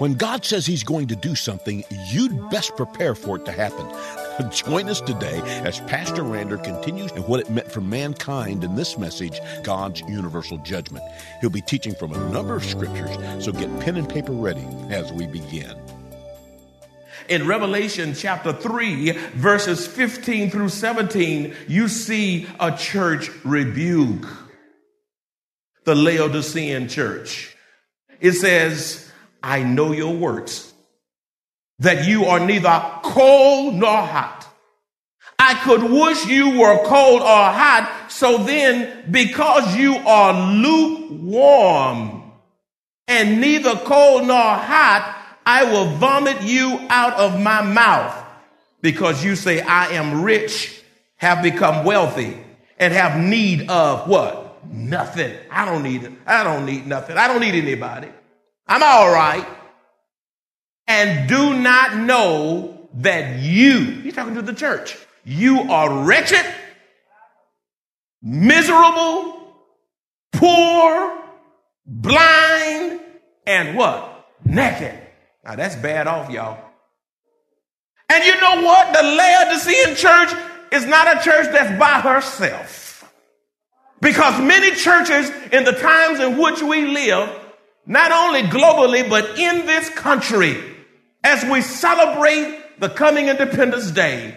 When God says He's going to do something, you'd best prepare for it to happen. Join us today as Pastor Rander continues in what it meant for mankind in this message, God's universal judgment. He'll be teaching from a number of scriptures, so get pen and paper ready as we begin. In Revelation chapter 3, verses 15 through 17, you see a church rebuke the Laodicean church. It says, I know your works, that you are neither cold nor hot. I could wish you were cold or hot, so then because you are lukewarm and neither cold nor hot, I will vomit you out of my mouth because you say, I am rich, have become wealthy, and have need of what? Nothing. I don't need it. I don't need nothing. I don't need anybody. I'm all right. And do not know that you, he's talking to the church, you are wretched, miserable, poor, blind, and what? Naked. Now that's bad off, y'all. And you know what? The Laodicean church is not a church that's by herself. Because many churches in the times in which we live not only globally, but in this country, as we celebrate the coming Independence Day,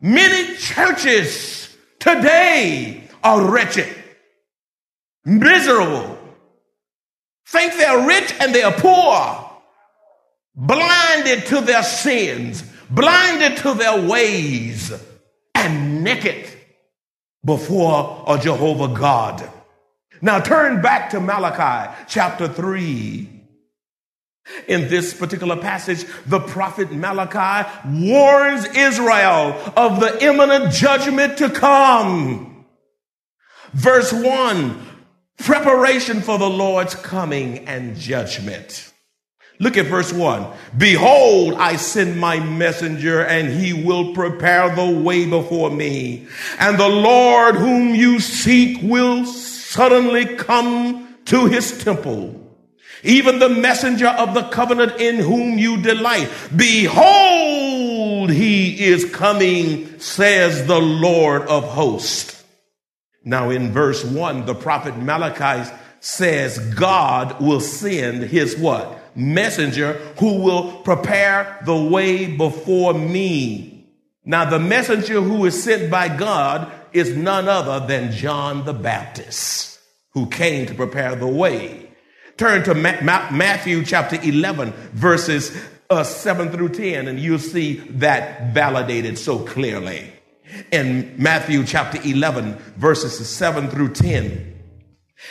many churches today are wretched, miserable, think they're rich and they're poor, blinded to their sins, blinded to their ways, and naked before a Jehovah God. Now turn back to Malachi chapter 3. In this particular passage, the prophet Malachi warns Israel of the imminent judgment to come. Verse 1 preparation for the Lord's coming and judgment. Look at verse 1. Behold, I send my messenger, and he will prepare the way before me. And the Lord whom you seek will suddenly come to his temple. Even the messenger of the covenant in whom you delight. Behold, he is coming, says the Lord of hosts. Now in verse one, the prophet Malachi says God will send his what? Messenger who will prepare the way before me. Now the messenger who is sent by God is none other than John the Baptist, who came to prepare the way. Turn to Ma- Ma- Matthew chapter 11, verses uh, 7 through 10, and you'll see that validated so clearly. In Matthew chapter 11, verses 7 through 10,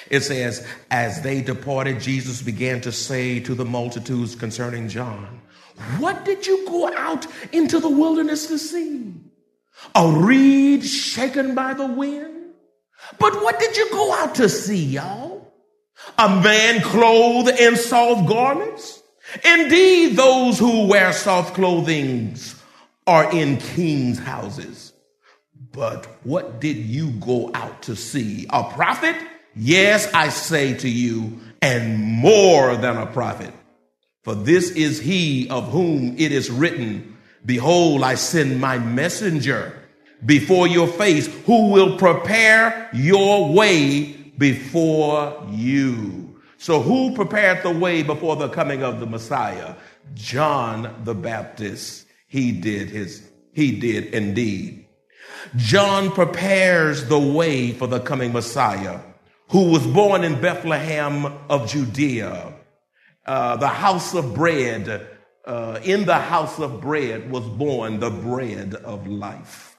it says, As they departed, Jesus began to say to the multitudes concerning John, What did you go out into the wilderness to see? A reed shaken by the wind. But what did you go out to see, y'all? A man clothed in soft garments? Indeed, those who wear soft clothing are in king's houses. But what did you go out to see? A prophet? Yes, I say to you, and more than a prophet. For this is he of whom it is written, Behold, I send my messenger before your face who will prepare your way before you. So who prepared the way before the coming of the Messiah? John the Baptist. He did his, he did indeed. John prepares the way for the coming Messiah who was born in Bethlehem of Judea, uh, the house of bread, uh, in the house of bread was born the bread of life.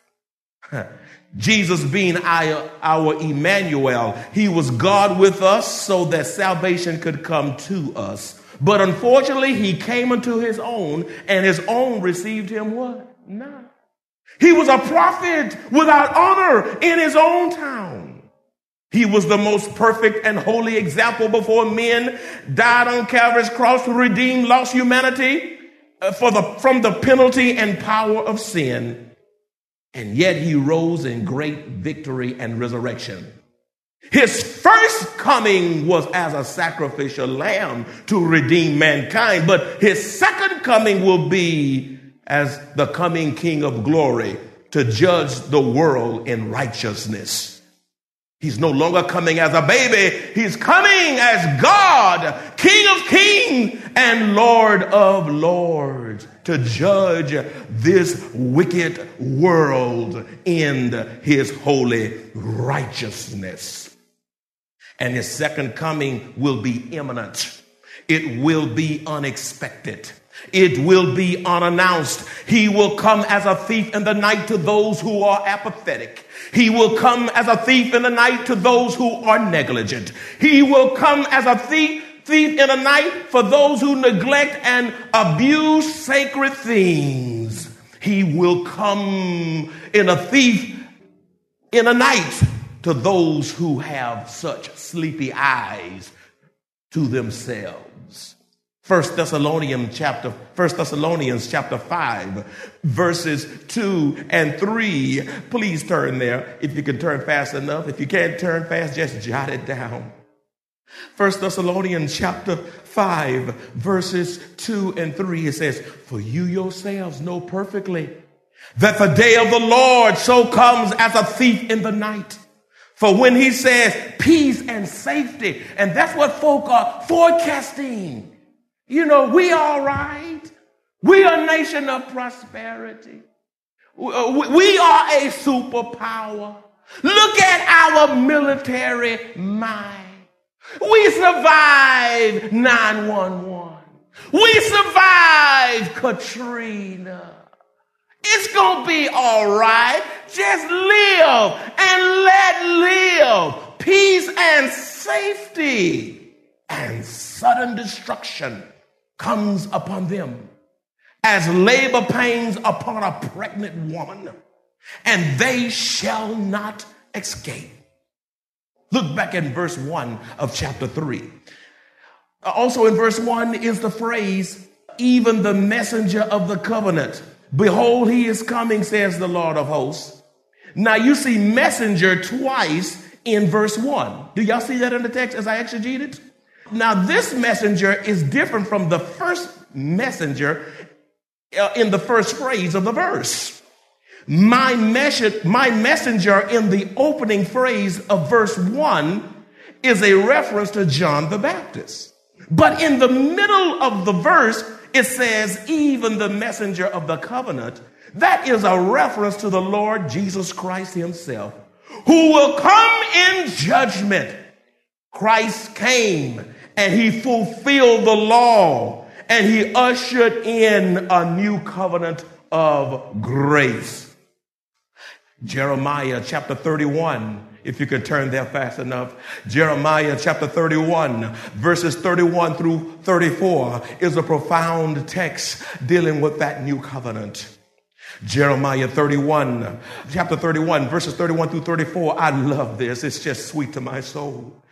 Jesus being our, our Emmanuel, he was God with us so that salvation could come to us. But unfortunately, he came unto his own, and his own received him what? Not. He was a prophet without honor in his own town. He was the most perfect and holy example before men, died on Calvary's cross to redeem lost humanity Uh, for the, from the penalty and power of sin. And yet he rose in great victory and resurrection. His first coming was as a sacrificial lamb to redeem mankind, but his second coming will be as the coming King of glory to judge the world in righteousness. He's no longer coming as a baby. He's coming as God, King of kings and Lord of lords to judge this wicked world in his holy righteousness. And his second coming will be imminent. It will be unexpected. It will be unannounced. He will come as a thief in the night to those who are apathetic. He will come as a thief in the night to those who are negligent. He will come as a thief, thief in the night for those who neglect and abuse sacred things. He will come in a thief in a night to those who have such sleepy eyes to themselves. First Thessalonians chapter, First Thessalonians chapter 5, verses 2 and 3. Please turn there if you can turn fast enough. If you can't turn fast, just jot it down. First Thessalonians chapter 5, verses 2 and 3, it says, For you yourselves know perfectly that the day of the Lord so comes as a thief in the night. For when he says peace and safety, and that's what folk are forecasting you know, we all right. We are a nation of prosperity. Uh, we are a superpower. Look at our military might. We survived 911. We survived Katrina. It's going to be all right. Just live and let live. Peace and safety and sudden destruction comes upon them as labor pains upon a pregnant woman, and they shall not escape. Look back in verse 1 of chapter 3. Also in verse 1 is the phrase, even the messenger of the covenant. Behold, he is coming, says the Lord of hosts. Now you see messenger twice in verse 1. Do y'all see that in the text as I exegete it? Now, this messenger is different from the first messenger uh, in the first phrase of the verse. My, mes- my messenger in the opening phrase of verse 1 is a reference to John the Baptist. But in the middle of the verse, it says, even the messenger of the covenant. That is a reference to the Lord Jesus Christ himself, who will come in judgment. Christ came and he fulfilled the law and he ushered in a new covenant of grace. Jeremiah chapter 31, if you could turn there fast enough. Jeremiah chapter 31, verses 31 through 34 is a profound text dealing with that new covenant. Jeremiah 31, chapter 31, verses 31 through 34. I love this. It's just sweet to my soul.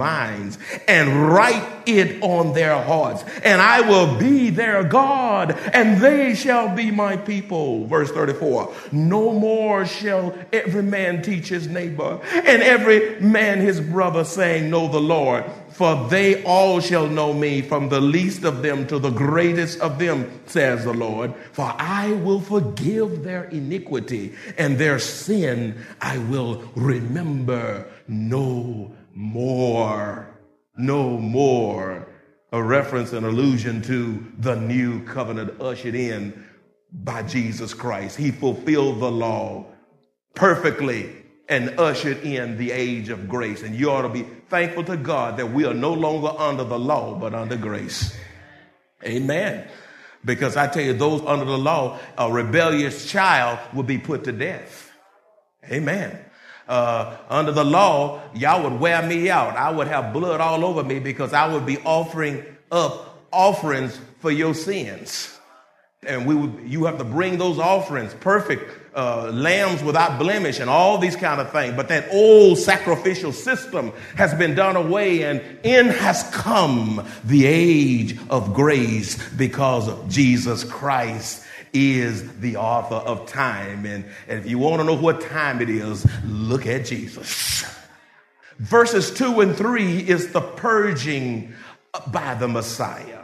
minds and write it on their hearts. And I will be their God, and they shall be my people. Verse 34 No more shall every man teach his neighbor, and every man his brother, saying, Know the Lord. For they all shall know me, from the least of them to the greatest of them, says the Lord. For I will forgive their iniquity, and their sin I will remember no more. No more. A reference and allusion to the new covenant ushered in by Jesus Christ. He fulfilled the law perfectly and ushered in the age of grace. And you ought to be thankful to God that we are no longer under the law, but under grace. Amen. Because I tell you, those under the law, a rebellious child will be put to death. Amen. Uh, under the law, y'all would wear me out. I would have blood all over me because I would be offering up offerings for your sins. And we would, you have to bring those offerings, perfect uh, lambs without blemish, and all these kind of things. But that old sacrificial system has been done away, and in has come the age of grace because of Jesus Christ is the author of time. And, and if you want to know what time it is, look at Jesus. Verses 2 and 3 is the purging by the Messiah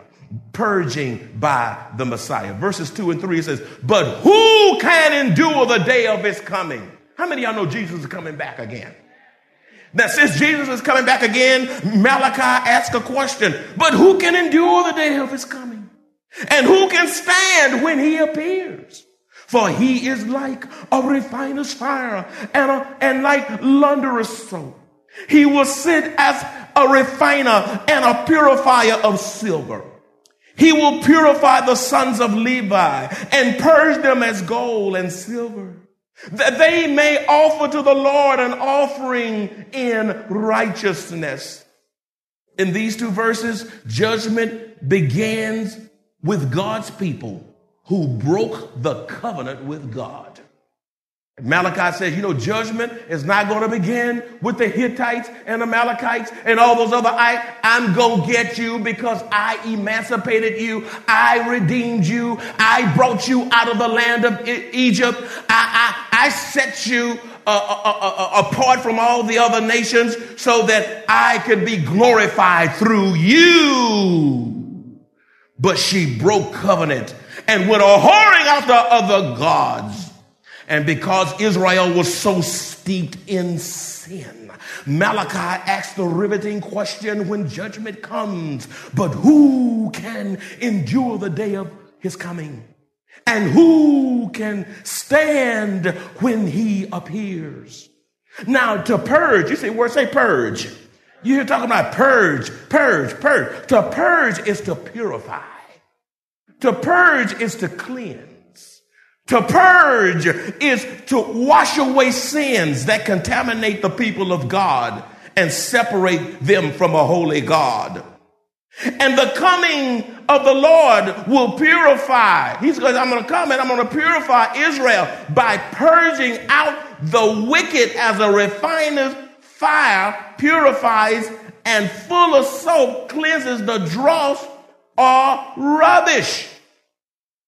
purging by the Messiah. Verses 2 and 3 says, But who can endure the day of his coming? How many y'all know Jesus is coming back again? That since Jesus is coming back again, Malachi asks a question, but who can endure the day of his coming? And who can stand when he appears? For he is like a refiner's fire and, a, and like launderer's soap. He will sit as a refiner and a purifier of silver. He will purify the sons of Levi and purge them as gold and silver, that they may offer to the Lord an offering in righteousness. In these two verses, judgment begins with God's people who broke the covenant with God. Malachi says, you know, judgment is not going to begin with the Hittites and the Amalekites and all those other. I, I'm going to get you because I emancipated you. I redeemed you. I brought you out of the land of Egypt. I, I, I set you uh, uh, uh, uh, apart from all the other nations so that I could be glorified through you. But she broke covenant and went a whoring after other gods and because Israel was so steeped in sin, Malachi asked the riveting question when judgment comes, but who can endure the day of his coming? And who can stand when he appears? Now, to purge, you say, where say purge? You hear talking about purge, purge, purge. To purge is to purify. To purge is to cleanse. To purge is to wash away sins that contaminate the people of God and separate them from a holy God. And the coming of the Lord will purify. He's going, I'm going to come and I'm going to purify Israel by purging out the wicked as a refiner's fire purifies and fuller's soap cleanses the dross or rubbish.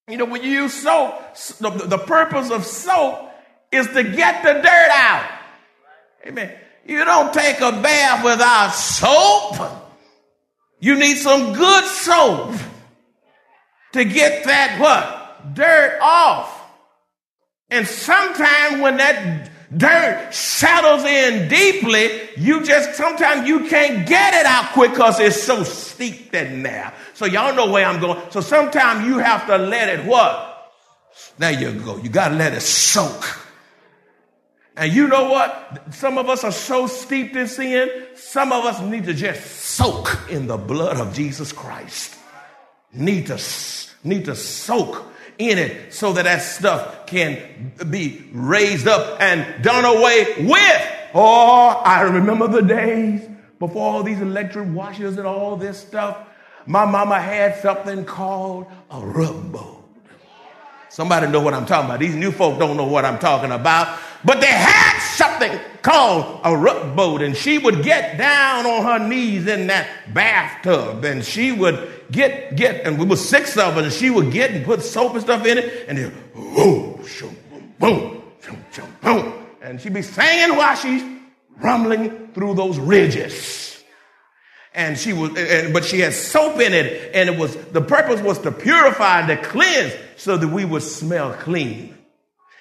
You know, when you use soap, the, the purpose of soap is to get the dirt out. Amen. You don't take a bath without soap. You need some good soap to get that what? Dirt off. And sometimes when that dirt settles in deeply, you just sometimes you can't get it out quick because it's so steeped in there. So y'all know where I'm going. So sometimes you have to let it what? There you go. You got to let it soak. And you know what? Some of us are so steeped in sin, some of us need to just soak in the blood of Jesus Christ. Need to, need to soak in it so that that stuff can be raised up and done away with. Oh, I remember the days before all these electric washers and all this stuff. My mama had something called a rubbo. Somebody know what I'm talking about. These new folk don't know what I'm talking about. But they had something called a rub boat, and she would get down on her knees in that bathtub, and she would get get, and we were six of us, and she would get and put soap and stuff in it, and then boom, boom, boom, boom, boom, and she'd be singing while she's rumbling through those ridges. And she was and, but she had soap in it and it was the purpose was to purify and to cleanse so that we would smell clean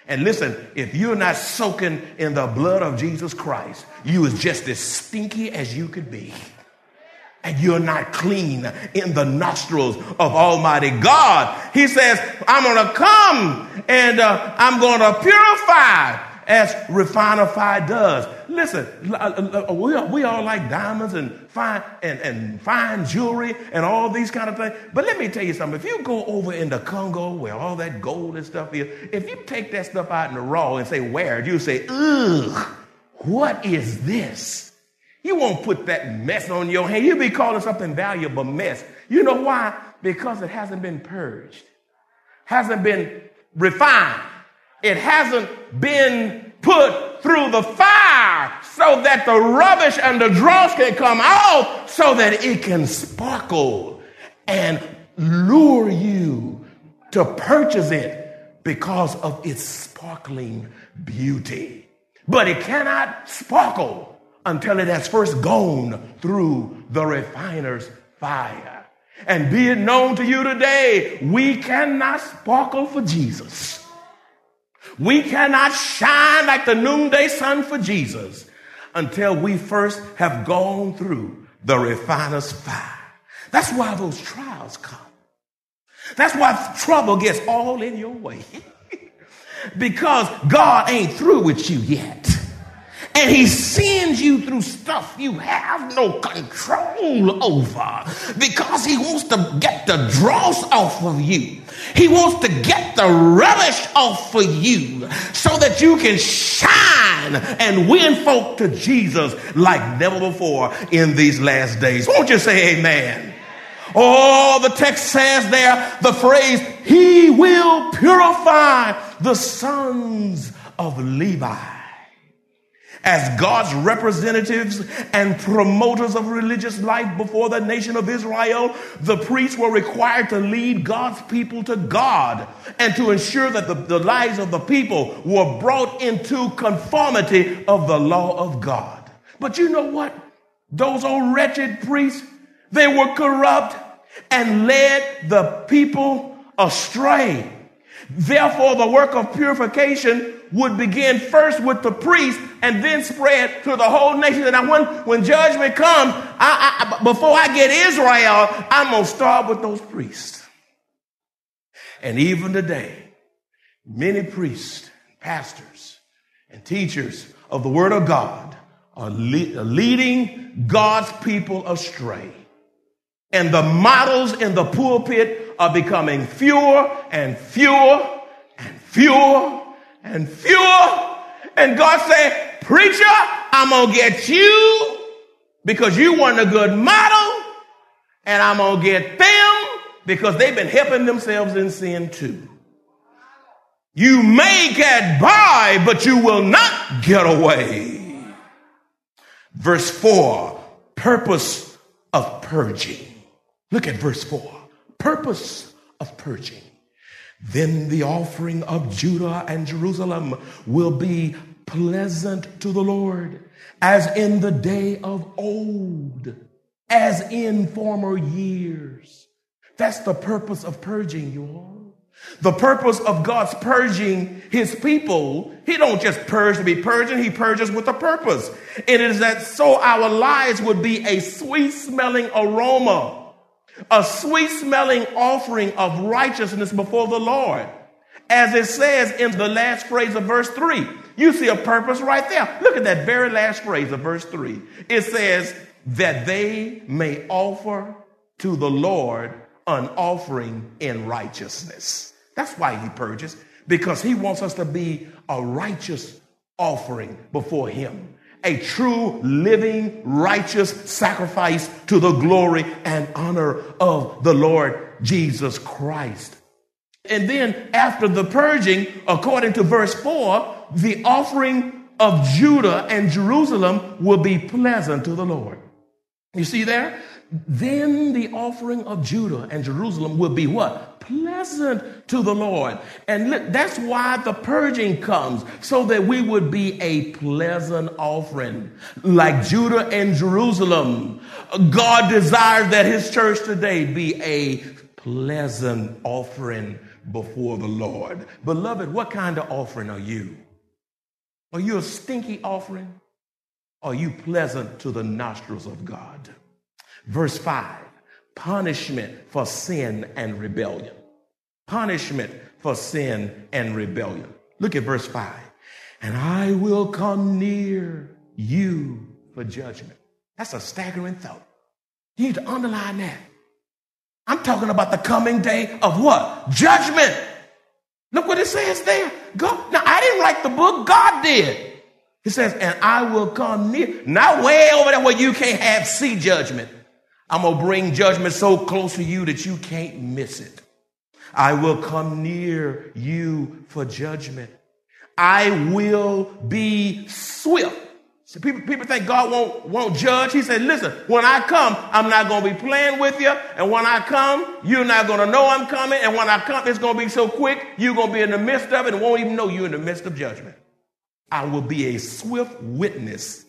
and listen if you're not soaking in the blood of jesus christ you is just as stinky as you could be. And you're not clean in the nostrils of almighty god. He says i'm gonna come and uh, i'm gonna purify as refiner fire does. Listen, uh, uh, we, we all like diamonds and fine and, and fine jewelry and all these kind of things. But let me tell you something. If you go over in the Congo where all that gold and stuff is, if you take that stuff out in the raw and say, where, you say, ugh, what is this? You won't put that mess on your hand. You'll be calling something valuable mess. You know why? Because it hasn't been purged, hasn't been refined it hasn't been put through the fire so that the rubbish and the dross can come out so that it can sparkle and lure you to purchase it because of its sparkling beauty. But it cannot sparkle until it has first gone through the refiner's fire. And be it known to you today, we cannot sparkle for Jesus we cannot shine like the noonday sun for Jesus until we first have gone through the refiner's fire. That's why those trials come. That's why trouble gets all in your way. because God ain't through with you yet and he sends you through stuff you have no control over because he wants to get the dross off of you. He wants to get the rubbish off for you so that you can shine and win folk to Jesus like never before in these last days. Won't you say amen? Oh, the text says there the phrase, He will purify the sons of Levi as God's representatives and promoters of religious life before the nation of Israel, the priests were required to lead God's people to God and to ensure that the, the lives of the people were brought into conformity of the law of God. But you know what? Those old wretched priests, they were corrupt and led the people astray. Therefore, the work of purification would begin first with the priest and then spread to the whole nation. And when, when judgment comes, I, I, before I get Israel, I'm going to start with those priests. And even today, many priests, pastors, and teachers of the Word of God are, le- are leading God's people astray. And the models in the pulpit are becoming fewer and fewer and fewer and fewer. And God said, Preacher, I'm going to get you because you weren't a good model. And I'm going to get them because they've been helping themselves in sin too. You may get by, but you will not get away. Verse 4 purpose of purging. Look at verse 4 purpose of purging. Then the offering of Judah and Jerusalem will be pleasant to the Lord, as in the day of old, as in former years. That's the purpose of purging, you all. The purpose of God's purging his people, he don't just purge to be purging, he purges with a purpose. It is that so our lives would be a sweet smelling aroma a sweet smelling offering of righteousness before the Lord. As it says in the last phrase of verse 3. You see a purpose right there. Look at that very last phrase of verse 3. It says, that they may offer to the Lord an offering in righteousness. That's why he purges, because he wants us to be a righteous offering before him a true, living, righteous sacrifice to the glory and honor of the Lord Jesus Christ. And then after the purging, according to verse 4, the offering of Judah and Jerusalem will be pleasant to the Lord. You see there? Then the offering of Judah and Jerusalem will be what? Pleasant to the Lord. And that's why the purging comes, so that we would be a pleasant offering. Like Judah and Jerusalem, God desires that his church today be a pleasant offering before the Lord. Beloved, what kind of offering are you? Are you a stinky offering? Are you pleasant to the nostrils of God? Verse 5 punishment for sin and rebellion. Punishment for sin and rebellion. Look at verse 5. And I will come near you for judgment. That's a staggering thought. You need to underline that. I'm talking about the coming day of what? Judgment. Look what it says there. God. Now, I didn't write the book, God did. He says, and I will come near. Not way over there where you can't have see judgment. I'm going to bring judgment so close to you that you can't miss it. I will come near you for judgment. I will be swift. So people, people think God won't, won't judge. He said, listen, when I come, I'm not going to be playing with you. And when I come, you're not going to know I'm coming. And when I come, it's going to be so quick, you're going to be in the midst of it and won't even know you're in the midst of judgment. I will be a swift witness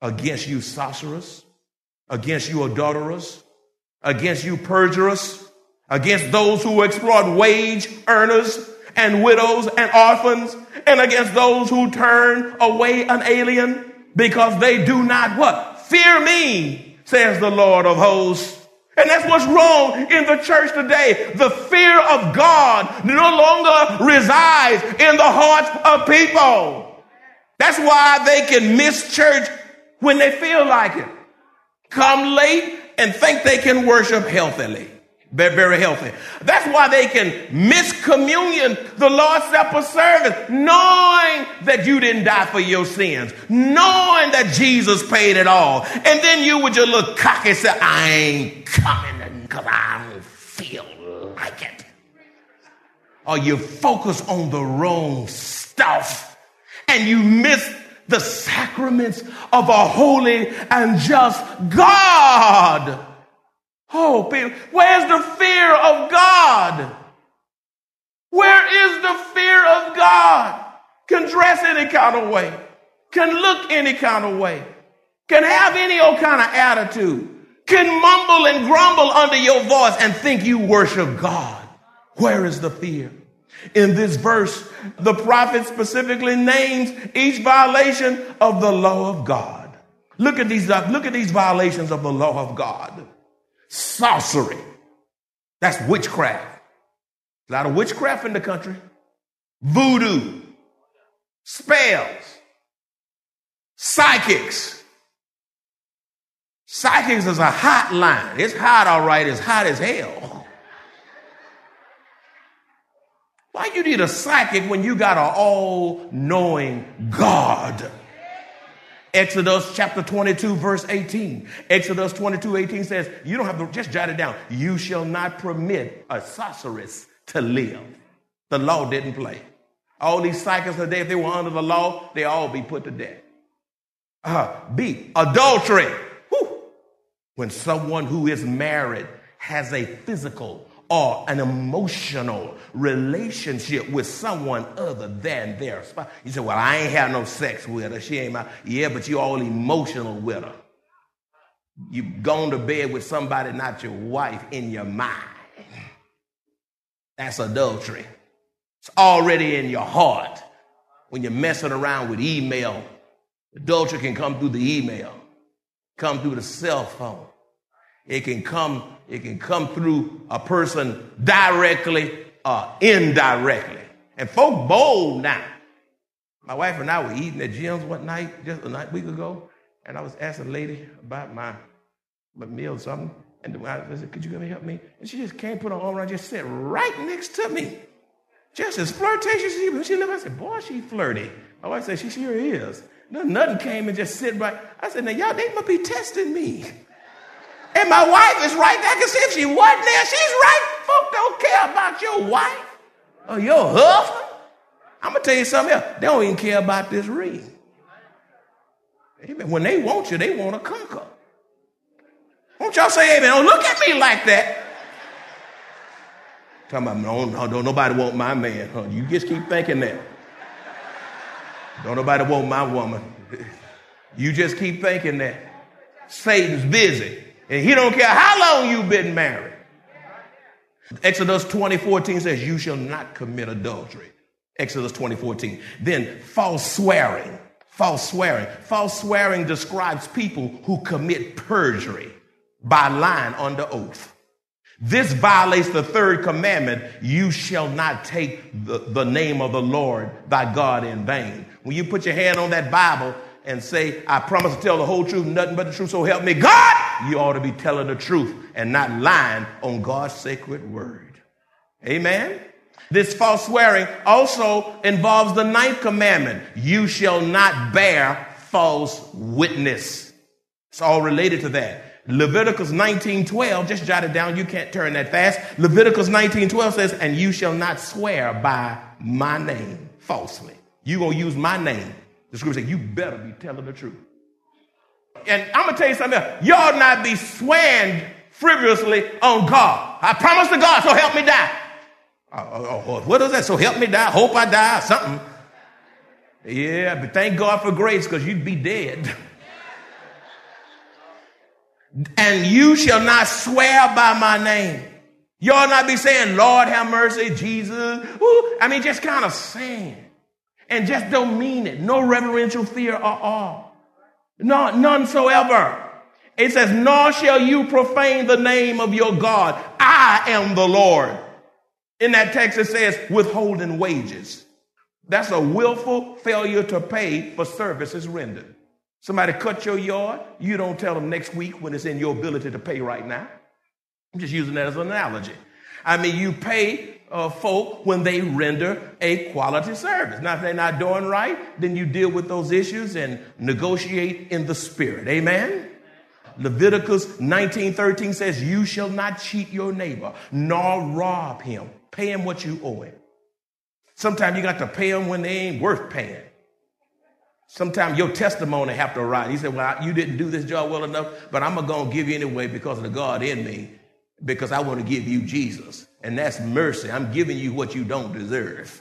against you sorcerers, against you adulterers, against you perjurers, against those who exploit wage earners and widows and orphans, and against those who turn away an alien because they do not what? Fear me, says the Lord of hosts. And that's what's wrong in the church today. The fear of God no longer resides in the hearts of people. That's why they can miss church when they feel like it come late and think they can worship healthily. Very, very healthy. That's why they can miss communion, the Lord's Supper service, knowing that you didn't die for your sins, knowing that Jesus paid it all. And then you would just look cocky and say, I ain't coming because I don't feel like it. Or you focus on the wrong stuff and you miss the sacraments of a holy and just God. Oh, people, where's the fear of God? Where is the fear of God? Can dress any kind of way, can look any kind of way, can have any old kind of attitude, can mumble and grumble under your voice and think you worship God. Where is the fear? In this verse, the prophet specifically names each violation of the law of God. Look at these, look at these violations of the law of God. Sorcery. That's witchcraft. A lot of witchcraft in the country. Voodoo. Spells. Psychics. Psychics is a hot line. It's hot, all right. It's hot as hell. Why you need a psychic when you got an all-knowing God? Exodus chapter 22 verse 18. Exodus 22 18 says, you don't have to just jot it down. You shall not permit a sorceress to live. The law didn't play. All these psychics today, if they were under the law, they all be put to death. Uh, B, adultery. Whew. When someone who is married has a physical or an emotional relationship with someone other than their spouse. You say, Well, I ain't had no sex with her. She ain't my. Yeah, but you all emotional with her. You've gone to bed with somebody, not your wife, in your mind. That's adultery. It's already in your heart. When you're messing around with email, adultery can come through the email, come through the cell phone. It can come it can come through a person directly or indirectly. And folk bold now. My wife and I were eating at Jim's one night, just a night week ago, and I was asking a lady about my, my meal or something. And I said, Could you come and help me? And she just came, put her arm around, just sat right next to me. Just as flirtatious as she She looked, I said, Boy, she flirty. My wife said, She sure is. Nothing came and just sit right. I said, Now, y'all, they must be testing me. And my wife is right there. Because if she wasn't there, she's right. Folk don't care about your wife or your husband. I'm to tell you something else. They don't even care about this ring. Amen. When they want you, they want to conquer. Won't y'all say amen? Don't look at me like that. Talking about, no, no, don't nobody want my man. Huh? You just keep thinking that. Don't nobody want my woman. You just keep thinking that. Satan's busy. And he don't care how long you've been married. Exodus 20, 14 says, you shall not commit adultery. Exodus 20, 14. Then false swearing. False swearing. False swearing describes people who commit perjury by lying under oath. This violates the third commandment. You shall not take the, the name of the Lord thy God in vain. When you put your hand on that Bible and say, I promise to tell the whole truth, nothing but the truth, so help me God, you ought to be telling the truth and not lying on God's sacred word. Amen. This false swearing also involves the ninth commandment. You shall not bear false witness. It's all related to that. Leviticus 19:12, just jot it down, you can't turn that fast. Leviticus 19:12 says, "And you shall not swear by my name falsely." You gonna use my name. The scripture says, you better be telling the truth. And I'm gonna tell you something else. Y'all not be swearing frivolously on God. I promise to God, so help me die. Oh, oh, oh, what is that? So help me die. Hope I die. Something. Yeah, but thank God for grace because you'd be dead. and you shall not swear by my name. Y'all not be saying, Lord have mercy, Jesus. Ooh, I mean, just kind of saying. And just don't mean it. No reverential fear at all. No, none so ever. It says, nor shall you profane the name of your God. I am the Lord. In that text, it says withholding wages. That's a willful failure to pay for services rendered. Somebody cut your yard, you don't tell them next week when it's in your ability to pay right now. I'm just using that as an analogy. I mean, you pay uh, folk when they render a quality service. Now, if they're not doing right, then you deal with those issues and negotiate in the spirit. Amen? Leviticus 19:13 says, "You shall not cheat your neighbor, nor rob him. Pay him what you owe him." Sometimes you got to pay them when they ain't worth paying. Sometimes your testimony have to arise. He said, well, you didn't do this job well enough, but I'm to give you anyway because of the God in me, because I want to give you Jesus. And that's mercy. I'm giving you what you don't deserve.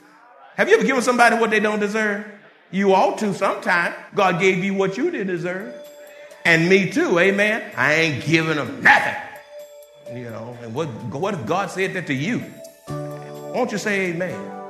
Have you ever given somebody what they don't deserve? You ought to sometime. God gave you what you didn't deserve. And me too, amen. I ain't giving them nothing. You know, and what, what if God said that to you? Won't you say amen?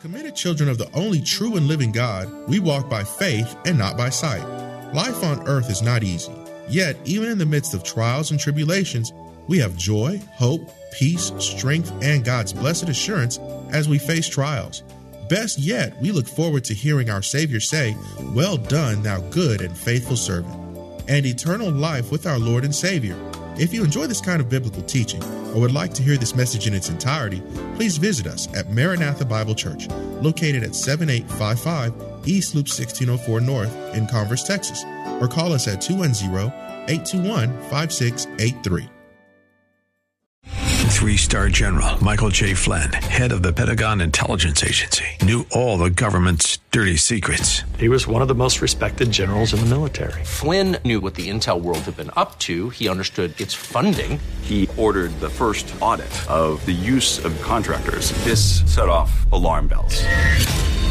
committed children of the only true and living God, we walk by faith and not by sight. Life on earth is not easy. Yet, even in the midst of trials and tribulations, we have joy, hope, peace, strength, and God's blessed assurance as we face trials. Best yet, we look forward to hearing our Savior say, Well done, thou good and faithful servant, and eternal life with our Lord and Savior. If you enjoy this kind of biblical teaching or would like to hear this message in its entirety, please visit us at Maranatha Bible Church, located at 7855 East Loop 1604 North in Converse, Texas, or call us at 210 821 5683. Three star general Michael J. Flynn, head of the Pentagon Intelligence Agency, knew all the government's dirty secrets. He was one of the most respected generals in the military. Flynn knew what the intel world had been up to, he understood its funding. He ordered the first audit of the use of contractors. This set off alarm bells.